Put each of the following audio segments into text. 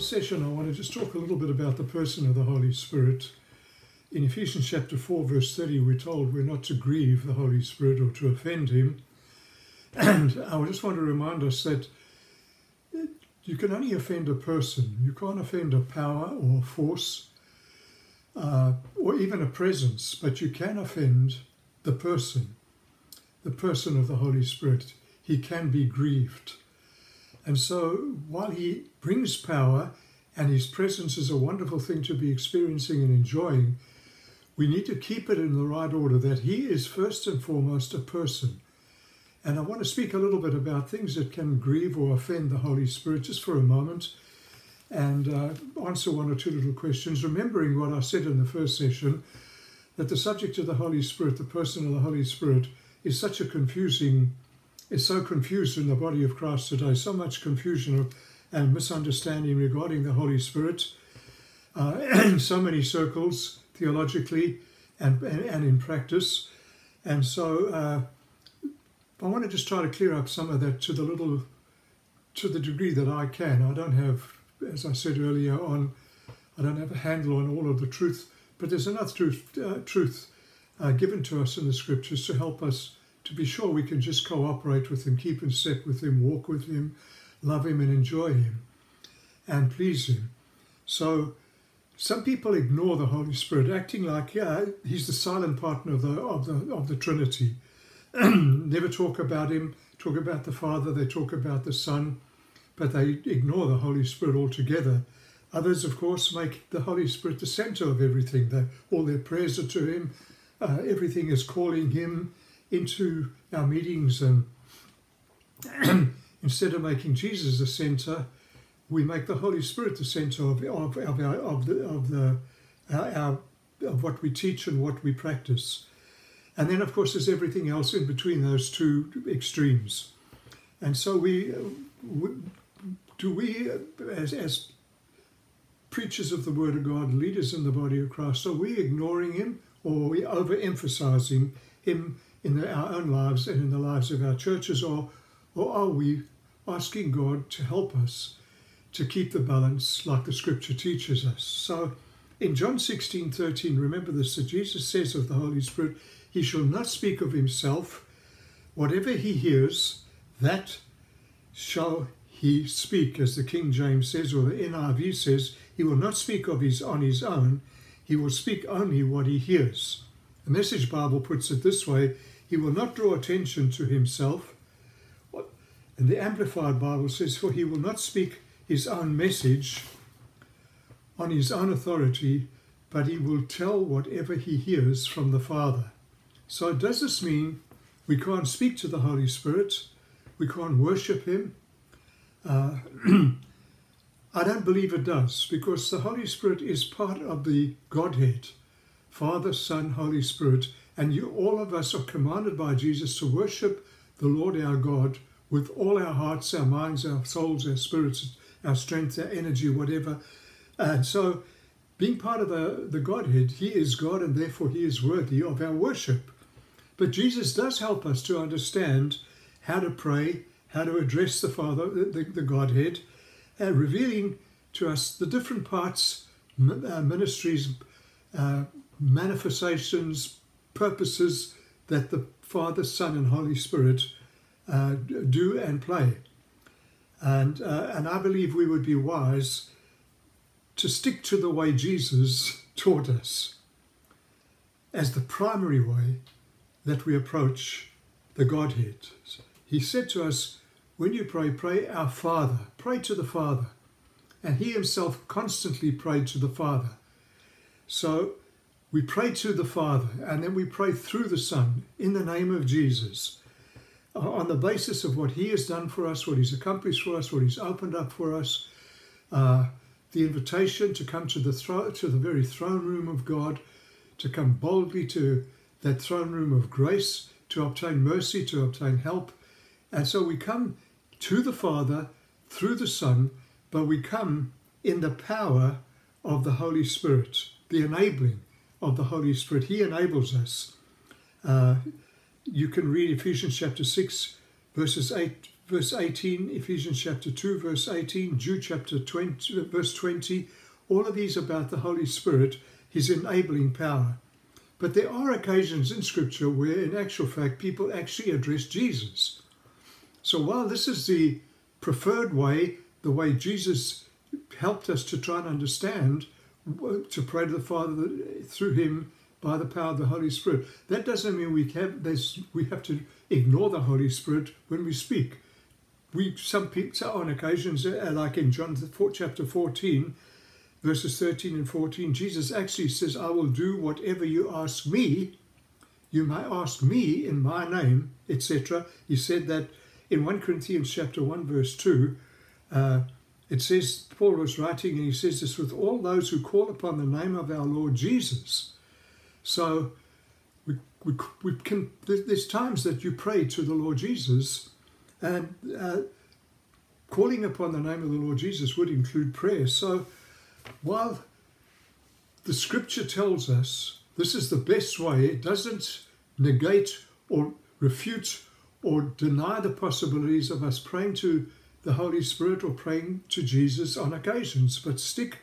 this session, I want to just talk a little bit about the person of the Holy Spirit. In Ephesians chapter 4, verse 30, we're told we're not to grieve the Holy Spirit or to offend him. And I just want to remind us that you can only offend a person. You can't offend a power or a force uh, or even a presence, but you can offend the person, the person of the Holy Spirit. He can be grieved. And so while he brings power and his presence is a wonderful thing to be experiencing and enjoying, we need to keep it in the right order that he is first and foremost a person. And I want to speak a little bit about things that can grieve or offend the Holy Spirit just for a moment and uh, answer one or two little questions, remembering what I said in the first session that the subject of the Holy Spirit, the person of the Holy Spirit, is such a confusing is so confused in the body of Christ today, so much confusion and misunderstanding regarding the Holy Spirit uh, in so many circles, theologically and, and, and in practice. And so uh, I want to just try to clear up some of that to the little, to the degree that I can. I don't have, as I said earlier on, I don't have a handle on all of the truth, but there's enough truth, uh, truth uh, given to us in the scriptures to help us to be sure we can just cooperate with Him, keep in step with Him, walk with Him, love Him, and enjoy Him and please Him. So, some people ignore the Holy Spirit, acting like, yeah, He's the silent partner of the of the of the Trinity. Never talk about Him. Talk about the Father. They talk about the Son, but they ignore the Holy Spirit altogether. Others, of course, make the Holy Spirit the center of everything. They, all their prayers are to Him. Uh, everything is calling Him into our meetings and instead of making Jesus the center, we make the Holy Spirit the center of, of, of, our, of, the, of, the, our, our, of what we teach and what we practice. And then, of course, there's everything else in between those two extremes. And so we, do we, as, as preachers of the Word of God, leaders in the body of Christ, are we ignoring Him or are we overemphasizing Him in our own lives and in the lives of our churches, or, or are we asking God to help us to keep the balance like the scripture teaches us? So in John 16 13, remember this that Jesus says of the Holy Spirit, He shall not speak of Himself, whatever He hears, that shall He speak, as the King James says, or the NIV says, He will not speak of His on His own, He will speak only what He hears. The Message Bible puts it this way he will not draw attention to himself. And the Amplified Bible says, For he will not speak his own message on his own authority, but he will tell whatever he hears from the Father. So, does this mean we can't speak to the Holy Spirit? We can't worship him? Uh, I don't believe it does, because the Holy Spirit is part of the Godhead Father, Son, Holy Spirit. And you, all of us, are commanded by Jesus to worship the Lord our God with all our hearts, our minds, our souls, our spirits, our strength, our energy, whatever. And so, being part of the, the Godhead, He is God and therefore He is worthy of our worship. But Jesus does help us to understand how to pray, how to address the Father, the, the Godhead, and revealing to us the different parts, uh, ministries, uh, manifestations, purposes that the Father, Son, and Holy Spirit uh, do and play. And, uh, and I believe we would be wise to stick to the way Jesus taught us as the primary way that we approach the Godhead. He said to us, when you pray, pray our Father, pray to the Father. And he himself constantly prayed to the Father. So we pray to the Father and then we pray through the Son in the name of Jesus uh, on the basis of what He has done for us, what He's accomplished for us, what He's opened up for us, uh, the invitation to come to the thro- to the very throne room of God, to come boldly to that throne room of grace, to obtain mercy, to obtain help, and so we come to the Father through the Son, but we come in the power of the Holy Spirit, the enabling of the Holy Spirit. He enables us. Uh, you can read Ephesians chapter 6, verses 8, verse 18, Ephesians chapter 2, verse 18, Jude chapter 20, verse 20, all of these about the Holy Spirit, his enabling power. But there are occasions in Scripture where, in actual fact, people actually address Jesus. So while this is the preferred way, the way Jesus helped us to try and understand, to pray to the Father through him by the power of the Holy Spirit, that doesn't mean we have, we have to ignore the Holy Spirit when we speak we some people on occasions, uh, like in John chapter 14, verses 13 and 14, Jesus actually says, I will do whatever you ask me. You may ask me in my name, etc. He said that in 1 Corinthians chapter 1, verse 2. Uh, it says, Paul was writing, and he says this with all those who call upon the name of our Lord Jesus. So we, we, we can, there's times that you pray to the Lord Jesus and uh, calling upon the name of the Lord Jesus would include prayer. So while the scripture tells us this is the best way, it doesn't negate or refute or deny the possibilities of us praying to the Holy Spirit or praying to Jesus on occasions, but stick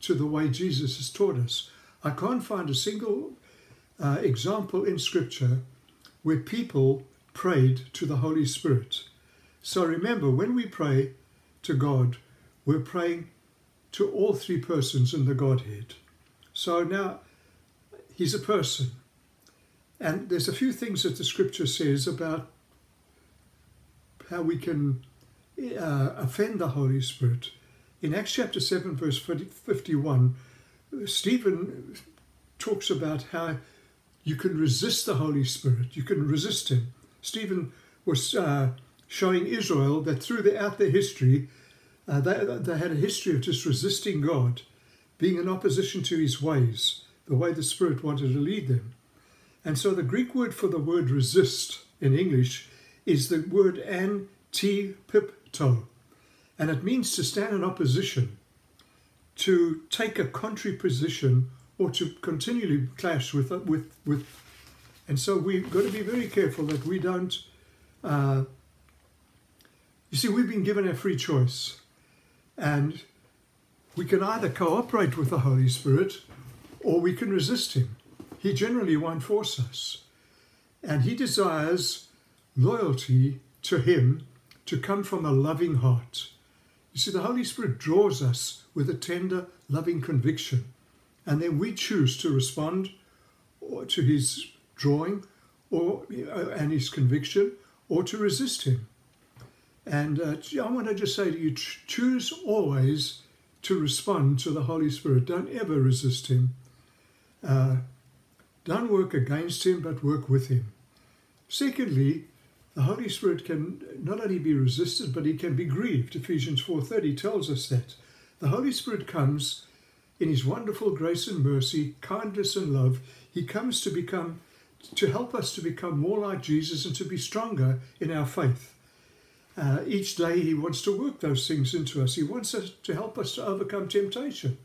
to the way Jesus has taught us. I can't find a single uh, example in Scripture where people prayed to the Holy Spirit. So remember, when we pray to God, we're praying to all three persons in the Godhead. So now, He's a person. And there's a few things that the scripture says about how we can uh, offend the Holy Spirit. In Acts chapter 7, verse 51, Stephen talks about how you can resist the Holy Spirit, you can resist him. Stephen was uh, showing Israel that throughout their history, uh, they, they had a history of just resisting God, being in opposition to his ways, the way the Spirit wanted to lead them. And so the Greek word for the word resist in English is the word antipipto, and it means to stand in opposition, to take a contrary position, or to continually clash with with with. And so we've got to be very careful that we don't uh, you see, we've been given a free choice, and we can either cooperate with the Holy Spirit or we can resist Him. He generally won't force us, and He desires loyalty to Him to come from a loving heart. You see, the Holy Spirit draws us with a tender, loving conviction, and then we choose to respond to His drawing or and His conviction, or to resist Him. And uh, I want to just say to you choose always to respond to the Holy Spirit. Don't ever resist Him. Uh, don't work against Him, but work with Him. Secondly, the Holy Spirit can not only be resisted, but He can be grieved. Ephesians 4.30 tells us that. The Holy Spirit comes in His wonderful grace and mercy, kindness and love. He comes to become, to help us to become more like Jesus and to be stronger in our faith. Uh, each day, He wants to work those things into us. He wants us to help us to overcome temptation.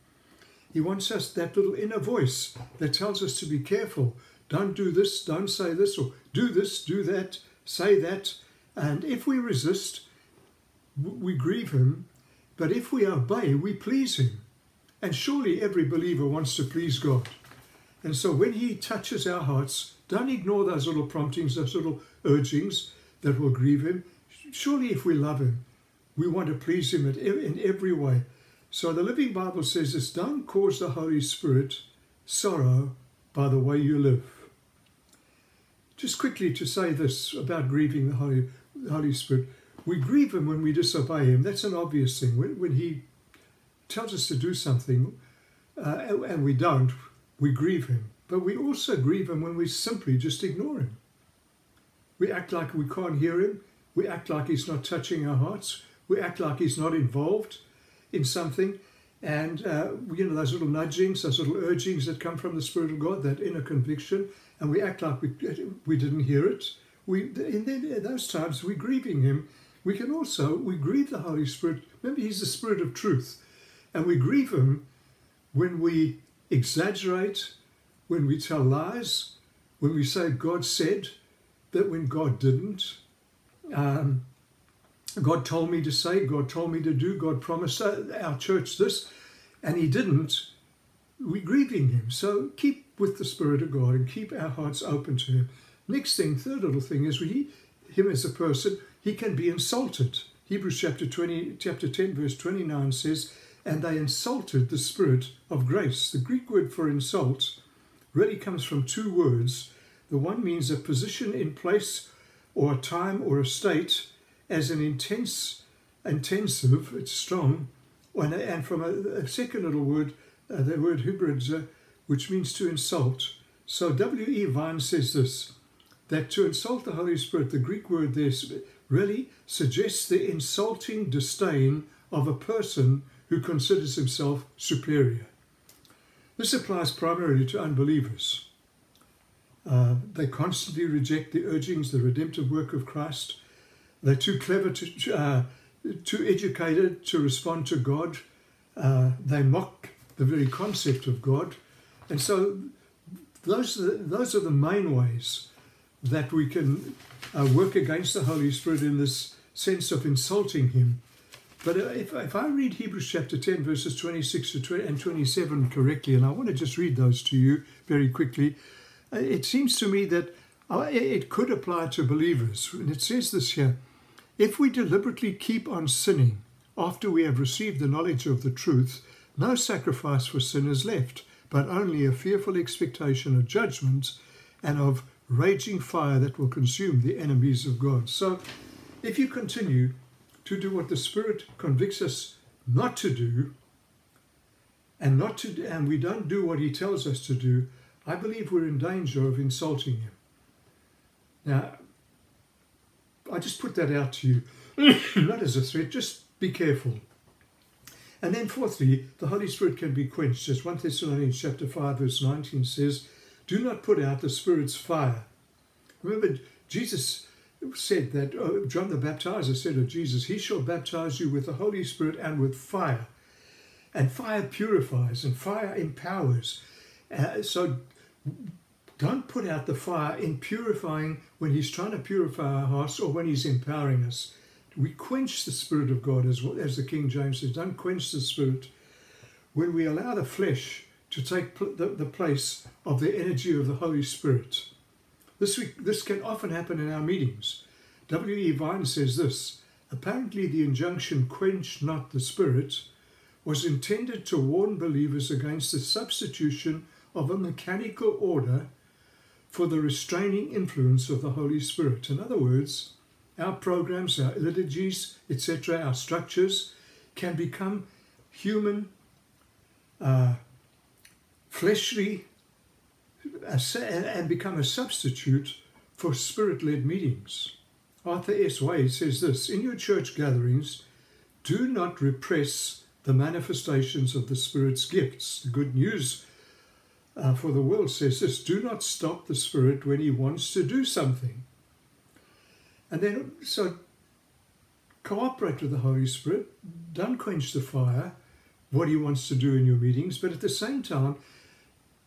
He wants us that little inner voice that tells us to be careful. Don't do this, don't say this, or do this, do that, say that. And if we resist, we grieve Him. But if we obey, we please Him. And surely every believer wants to please God. And so when He touches our hearts, don't ignore those little promptings, those little urgings that will grieve Him surely if we love him, we want to please him in every way. So the Living Bible says this don't cause the Holy Spirit sorrow by the way you live. Just quickly to say this about grieving the Holy, the Holy Spirit. We grieve him when we disobey him. That's an obvious thing. When, when he tells us to do something uh, and we don't, we grieve him. But we also grieve him when we simply just ignore him. We act like we can't hear him. We act like He's not touching our hearts. We act like He's not involved in something. And, uh, you know, those little nudgings, those little urgings that come from the Spirit of God, that inner conviction, and we act like we, we didn't hear it. We, in those times, we're grieving Him. We can also, we grieve the Holy Spirit. Remember, He's the Spirit of truth. And we grieve Him when we exaggerate, when we tell lies, when we say God said, that when God didn't, um, God told me to say, God told me to do, God promised our church this, and He didn't, we're grieving Him. So keep with the Spirit of God and keep our hearts open to Him. Next thing, third little thing is we, Him as a person, He can be insulted. Hebrews chapter 20, chapter 10, verse 29 says, and they insulted the Spirit of grace. The Greek word for insult really comes from two words. The one means a position in place or a time or a state as an intense, intensive, it's strong, and from a, a second little word, uh, the word hubrizo, which means to insult. So W.E. Vine says this, that to insult the Holy Spirit, the Greek word there really suggests the insulting disdain of a person who considers himself superior. This applies primarily to unbelievers. Uh, they constantly reject the urgings, the redemptive work of Christ. They're too clever, to, uh, too educated to respond to God. Uh, they mock the very concept of God. And so those are the, those are the main ways that we can uh, work against the Holy Spirit in this sense of insulting him but if, if I read Hebrews chapter 10, verses 26 to 20 and 27 correctly, and I want to just read those to you very quickly, uh, it seems to me that uh, it could apply to believers. And it says this here If we deliberately keep on sinning after we have received the knowledge of the truth, no sacrifice for sin is left, but only a fearful expectation of judgment and of raging fire that will consume the enemies of God. So if you continue to do what the Spirit convicts us not to do, and not to, and we don't do what He tells us to do, I believe we're in danger of insulting Him. Now, I just put that out to you, not as a threat. Just be careful. And then, fourthly, the Holy Spirit can be quenched, as 1 Thessalonians chapter 5, verse 19 says, Do not put out the Spirit's fire. Remember, Jesus said that uh, John the Baptizer said of Jesus, He shall baptize you with the Holy Spirit and with fire. And fire purifies and fire empowers. Uh, so don't put out the fire in purifying when He's trying to purify our hearts or when He's empowering us. We quench the Spirit of God, as, as the King James says. Don't quench the Spirit. When we allow the flesh to take pl- the, the place of the energy of the Holy Spirit this, this can often happen in our meetings. W.E. Vine says this Apparently, the injunction, quench not the spirit, was intended to warn believers against the substitution of a mechanical order for the restraining influence of the Holy Spirit. In other words, our programs, our liturgies, etc., our structures can become human, uh, fleshly and become a substitute for spirit led meetings. Arthur S. Way says this In your church gatherings, do not repress the manifestations of the Spirit's gifts. The good news uh, for the world says this do not stop the Spirit when He wants to do something. And then, so cooperate with the Holy Spirit, don't quench the fire, what He wants to do in your meetings, but at the same time,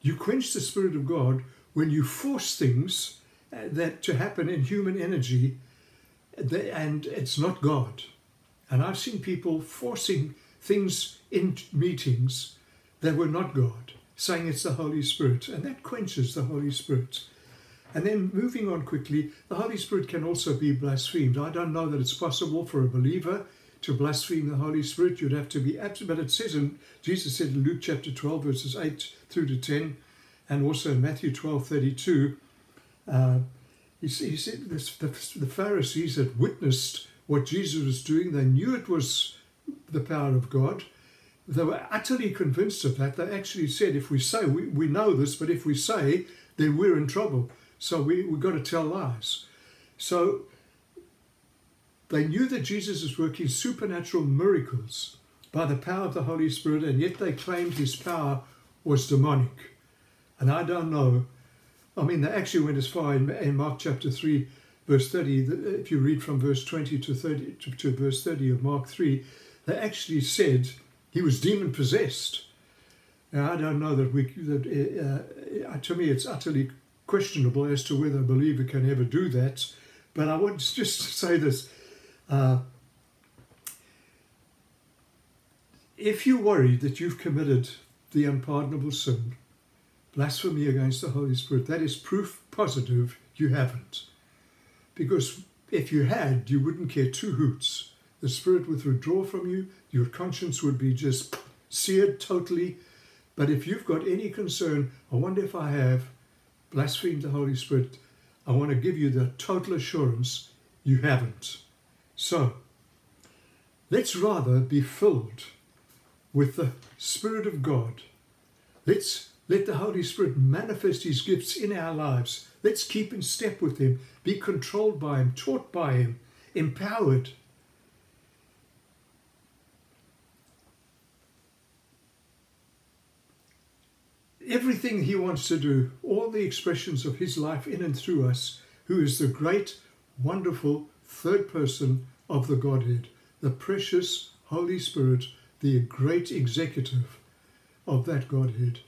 you quench the Spirit of God when you force things uh, that to happen in human energy, and it's not God. And I've seen people forcing things in meetings that were not God, saying it's the Holy Spirit, and that quenches the Holy Spirit. And then moving on quickly, the Holy Spirit can also be blasphemed. I don't know that it's possible for a believer to blaspheme the Holy Spirit. You'd have to be absolute. But it says in Jesus said in Luke chapter 12, verses 8 through to 10, and also in Matthew 12 32, uh, he, he, said this, the, the Pharisees had witnessed what Jesus was doing. They knew it was the power of God. They were utterly convinced of that. They actually said, if we say, we, we know this, but if we say, then we're in trouble. So we, we've got to tell lies. So they knew that Jesus was working supernatural miracles by the power of the Holy Spirit, and yet they claimed his power was demonic. And I don't know. I mean, they actually went as far in, in Mark chapter 3, verse 30. If you read from verse 20 to, 30, to, to verse 30 of Mark 3, they actually said he was demon possessed. Now, I don't know that we, that uh, to me, it's utterly questionable as to whether a believer can ever do that. But I to just say this. Uh, if you worry that you've committed the unpardonable sin, blasphemy against the Holy Spirit, that is proof positive you haven't. Because if you had, you wouldn't care two hoots. The Spirit would withdraw from you, your conscience would be just seared totally. But if you've got any concern, I wonder if I have blasphemed the Holy Spirit, I want to give you the total assurance you haven't. So, let's rather be filled with the Spirit of God. Let's let the Holy Spirit manifest His gifts in our lives. Let's keep in step with Him, be controlled by Him, taught by Him, empowered. Everything He wants to do, all the expressions of His life in and through us, who is the great, wonderful third person of the Godhead, the precious Holy Spirit, the great executive of that Godhead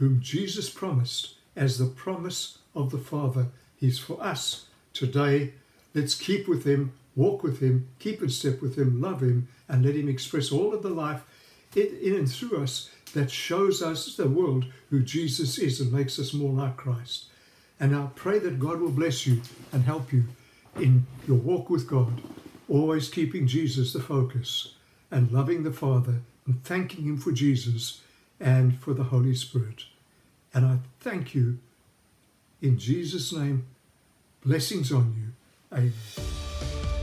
whom Jesus promised as the promise of the Father. He's for us today. Let's keep with Him, walk with Him, keep in step with Him, love Him, and let Him express all of the life in and through us that shows us the world who Jesus is and makes us more like Christ. And I pray that God will bless you and help you in your walk with God, always keeping Jesus the focus and loving the Father and thanking Him for Jesus and for the Holy Spirit. And I thank you in Jesus' name. Blessings on you. Amen.